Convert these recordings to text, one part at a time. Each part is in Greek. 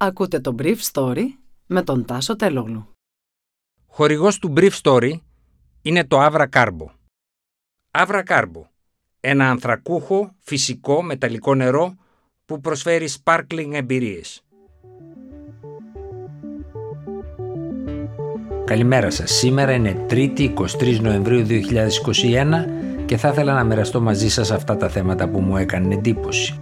Ακούτε το Brief Story με τον Τάσο Τελόγλου. Χορηγός του Brief Story είναι το Avra Carbo. Avra Carbo, ένα ανθρακούχο, φυσικό, μεταλλικό νερό που προσφέρει sparkling εμπειρίες. Καλημέρα σας. Σήμερα είναι 3η 23 Νοεμβρίου 2021 και θα ήθελα να μοιραστώ μαζί σας αυτά τα θέματα που μου έκανε εντύπωση.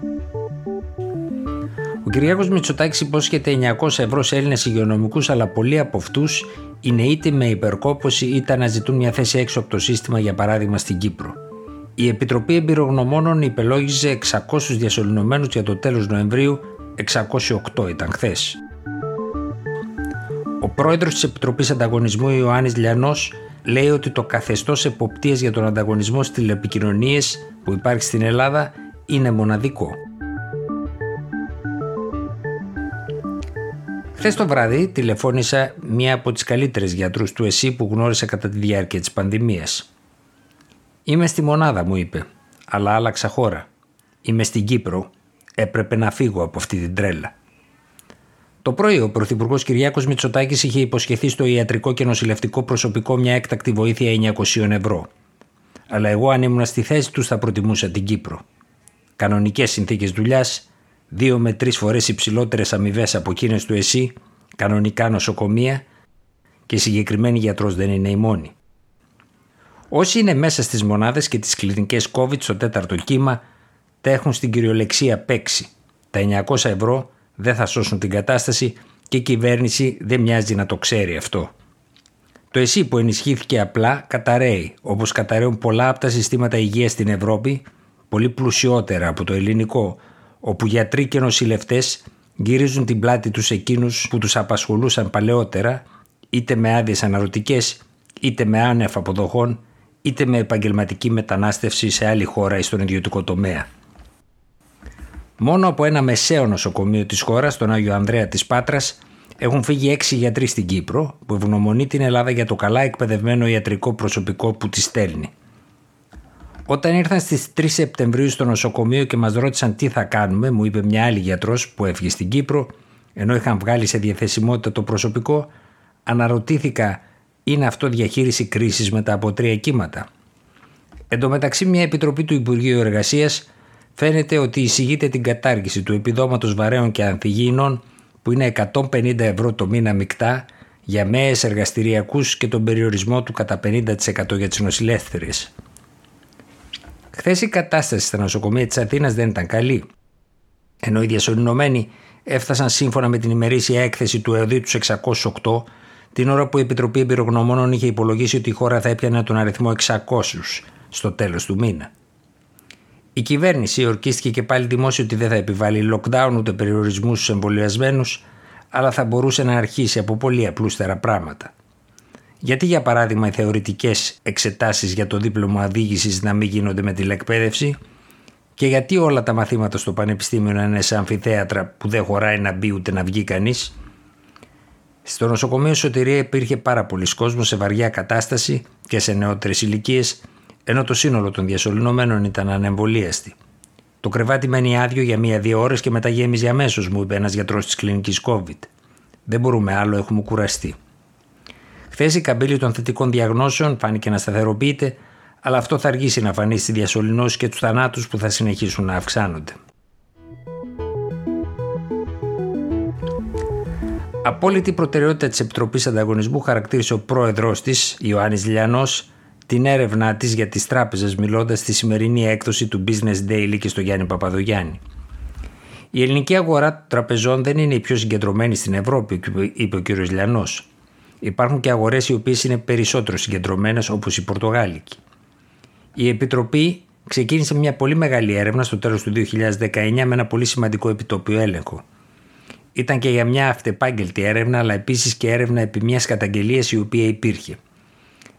Ο Κυριάκος Μητσοτάκης υπόσχεται 900 ευρώ σε Έλληνες υγειονομικούς, αλλά πολλοί από αυτούς είναι είτε με υπερκόπωση είτε αναζητούν μια θέση έξω από το σύστημα, για παράδειγμα στην Κύπρο. Η Επιτροπή Εμπειρογνωμόνων υπελόγιζε 600 διασωληνωμένου για το τέλος Νοεμβρίου, 608 ήταν χθες. Ο πρόεδρος της Επιτροπής Ανταγωνισμού, Ιωάννης Λιανός, λέει ότι το καθεστώς εποπτείας για τον ανταγωνισμό στις τηλεπικοινωνίες που υπάρχει στην Ελλάδα είναι μοναδικό. Χθες το βράδυ τηλεφώνησα μία από τις καλύτερες γιατρούς του ΕΣΥ που γνώρισα κατά τη διάρκεια της πανδημίας. Είμαι στη μονάδα, μου είπε, αλλά άλλαξα χώρα. Είμαι στην Κύπρο. Έπρεπε να φύγω από αυτή την τρέλα. Το πρωί ο Πρωθυπουργός Κυριάκος Μητσοτάκης είχε υποσχεθεί στο ιατρικό και νοσηλευτικό προσωπικό μια έκτακτη βοήθεια 900 ευρώ. Αλλά εγώ, αν ήμουν στη θέση τους, θα προτιμούσα την Κύπρο. Κανονικές συνθήκες δουλειάς, δύο με τρεις φορές υψηλότερες αμοιβές από εκείνες του ΕΣΥ, κανονικά νοσοκομεία και συγκεκριμένοι γιατρός δεν είναι η μόνη. Όσοι είναι μέσα στις μονάδες και τις κλινικές COVID στο τέταρτο κύμα, τα έχουν στην κυριολεξία παίξει. Τα 900 ευρώ δεν θα σώσουν την κατάσταση και η κυβέρνηση δεν μοιάζει να το ξέρει αυτό. Το ΕΣΥ που ενισχύθηκε απλά καταραίει, όπως καταραίουν πολλά από τα συστήματα υγείας στην Ευρώπη, πολύ πλουσιότερα από το ελληνικό, όπου γιατροί και νοσηλευτές γυρίζουν την πλάτη τους εκείνους που τους απασχολούσαν παλαιότερα, είτε με άδειες αναρωτικές, είτε με άνευ αποδοχών, είτε με επαγγελματική μετανάστευση σε άλλη χώρα ή στον ιδιωτικό τομέα. Μόνο από ένα μεσαίο νοσοκομείο της χώρας, τον Άγιο Ανδρέα της Πάτρας, έχουν φύγει έξι γιατροί στην Κύπρο, που ευγνωμονεί την Ελλάδα για το καλά εκπαιδευμένο ιατρικό προσωπικό που τη στέλνει. Όταν ήρθαν στις 3 Σεπτεμβρίου στο νοσοκομείο και μας ρώτησαν τι θα κάνουμε, μου είπε μια άλλη γιατρός που έφυγε στην Κύπρο, ενώ είχαν βγάλει σε διαθεσιμότητα το προσωπικό, αναρωτήθηκα είναι αυτό διαχείριση κρίσης μετά από τρία κύματα. Εν τω μεταξύ, μια επιτροπή του Υπουργείου Εργασίας φαίνεται ότι εισηγείται την κατάργηση του επιδόματος βαρέων και ανθυγιεινών που είναι 150 ευρώ το μήνα μεικτά για μέες εργαστηριακούς και τον περιορισμό του κατά 50% για τις νοσηλεύθερες. Χθε η κατάσταση στα νοσοκομεία της Αθήνας δεν ήταν καλή. Ενώ οι διασωληνωμένοι έφτασαν σύμφωνα με την ημερήσια έκθεση του ΕΟΔΗ τους 608, την ώρα που η Επιτροπή Εμπειρογνωμόνων είχε υπολογίσει ότι η χώρα θα έπιανε τον αριθμό 600 στο τέλος του μήνα. Η κυβέρνηση ορκίστηκε και πάλι δημόσιο ότι δεν θα επιβάλλει lockdown ούτε περιορισμούς στους εμβολιασμένους, αλλά θα μπορούσε να αρχίσει από πολύ απλούστερα πράγματα. Γιατί για παράδειγμα οι θεωρητικές εξετάσεις για το δίπλωμα οδήγησης να μην γίνονται με τηλεκπαίδευση και γιατί όλα τα μαθήματα στο πανεπιστήμιο να είναι σε αμφιθέατρα που δεν χωράει να μπει ούτε να βγει κανείς. Στο νοσοκομείο Σωτηρία υπήρχε πάρα πολλοί κόσμος σε βαριά κατάσταση και σε νεότερες ηλικίες, ενώ το σύνολο των διασωληνωμένων ήταν ανεμβολίαστοι. Το κρεβάτι μένει άδειο για μία-δύο ώρες και μετά γέμιζε αμέσως, μου είπε ένας γιατρός της κλινικής COVID. Δεν μπορούμε άλλο, έχουμε κουραστεί. Χθες η καμπύλη των θετικών διαγνώσεων φάνηκε να σταθεροποιείται, αλλά αυτό θα αργήσει να φανεί στη διασωληνώση και τους θανάτους που θα συνεχίσουν να αυξάνονται. Απόλυτη προτεραιότητα της Επιτροπής Ανταγωνισμού χαρακτήρισε ο πρόεδρός της, Ιωάννης Λιανός, την έρευνά της για τις τράπεζες, μιλώντας στη σημερινή έκδοση του Business Daily και στο Γιάννη Παπαδογιάννη. Η ελληνική αγορά τραπεζών δεν είναι η πιο συγκεντρωμένη στην Ευρώπη, είπε ο κ. Λιανός. Υπάρχουν και αγορές οι οποίες είναι περισσότερο συγκεντρωμένες όπως η Πορτογάλικη. Η Επιτροπή ξεκίνησε μια πολύ μεγάλη έρευνα στο τέλος του 2019 με ένα πολύ σημαντικό επιτόπιο έλεγχο. Ήταν και για μια αυτεπάγγελτη έρευνα, αλλά επίσης και έρευνα επί μιας καταγγελίας η οποία υπήρχε.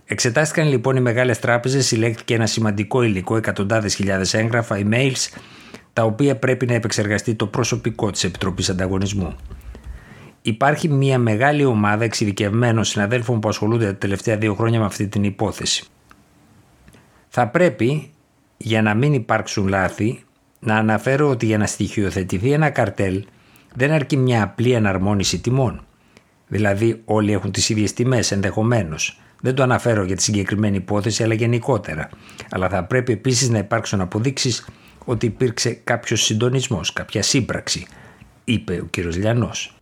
Εξετάστηκαν λοιπόν οι μεγάλες τράπεζες, συλλέχθηκε ένα σημαντικό υλικό, εκατοντάδες χιλιάδες έγγραφα, emails, τα οποία πρέπει να επεξεργαστεί το προσωπικό της Επιτροπής Ανταγωνισμού υπάρχει μια μεγάλη ομάδα εξειδικευμένων συναδέλφων που ασχολούνται τα τελευταία δύο χρόνια με αυτή την υπόθεση. Θα πρέπει, για να μην υπάρξουν λάθη, να αναφέρω ότι για να στοιχειοθετηθεί ένα καρτέλ δεν αρκεί μια απλή εναρμόνιση τιμών. Δηλαδή όλοι έχουν τις ίδιες τιμές ενδεχομένως. Δεν το αναφέρω για τη συγκεκριμένη υπόθεση αλλά γενικότερα. Αλλά θα πρέπει επίσης να υπάρξουν αποδείξεις ότι υπήρξε κάποιος συντονισμός, κάποια σύμπραξη, είπε ο κ. Λιανός.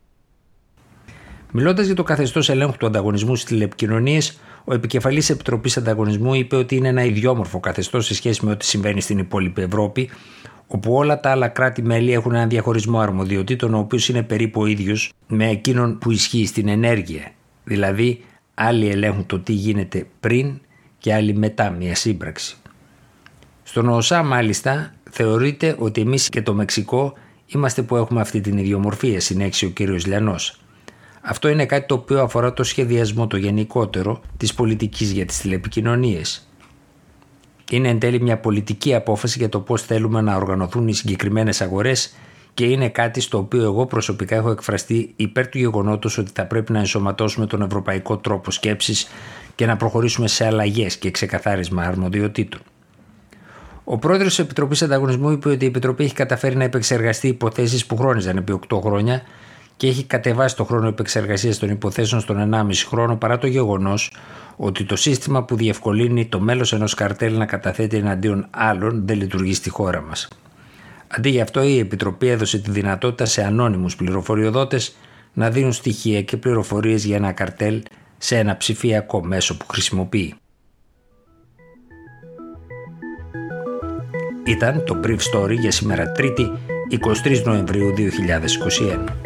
Μιλώντας για το καθεστώς ελέγχου του ανταγωνισμού στις τηλεπικοινωνίες, ο επικεφαλής Επιτροπής Ανταγωνισμού είπε ότι είναι ένα ιδιόμορφο καθεστώς σε σχέση με ό,τι συμβαίνει στην υπόλοιπη Ευρώπη, όπου όλα τα άλλα κράτη-μέλη έχουν έναν διαχωρισμό αρμοδιοτήτων, ο οποίος είναι περίπου ο ίδιος με εκείνον που ισχύει στην ενέργεια. Δηλαδή, άλλοι ελέγχουν το τι γίνεται πριν και άλλοι μετά μια σύμπραξη. Στον ΟΣΑ, μάλιστα, θεωρείται ότι εμείς και το Μεξικό είμαστε που έχουμε αυτή την ιδιομορφία, συνέχισε ο κ. Λιανός. Αυτό είναι κάτι το οποίο αφορά το σχεδιασμό το γενικότερο της πολιτικής για τις τηλεπικοινωνίες. Είναι εν τέλει μια πολιτική απόφαση για το πώς θέλουμε να οργανωθούν οι συγκεκριμένες αγορές και είναι κάτι στο οποίο εγώ προσωπικά έχω εκφραστεί υπέρ του γεγονότος ότι θα πρέπει να ενσωματώσουμε τον ευρωπαϊκό τρόπο σκέψης και να προχωρήσουμε σε αλλαγές και ξεκαθάρισμα αρμοδιοτήτων. Ο πρόεδρος της Επιτροπής Ανταγωνισμού είπε ότι η Επιτροπή έχει καταφέρει να επεξεργαστεί υποθέσεις που χρόνιζαν επί 8 χρόνια και έχει κατεβάσει το χρόνο επεξεργασίας των υποθέσεων στον 1,5 χρόνο παρά το γεγονός ότι το σύστημα που διευκολύνει το μέλος ενός καρτέλ να καταθέτει εναντίον άλλων δεν λειτουργεί στη χώρα μας. Αντί γι' αυτό, η Επιτροπή έδωσε τη δυνατότητα σε ανώνυμους πληροφοριοδότες να δίνουν στοιχεία και πληροφορίες για ένα καρτέλ σε ένα ψηφιακό μέσο που χρησιμοποιεί. Ήταν το Brief Story για σήμερα 3η 23 Νοεμβρίου 2021.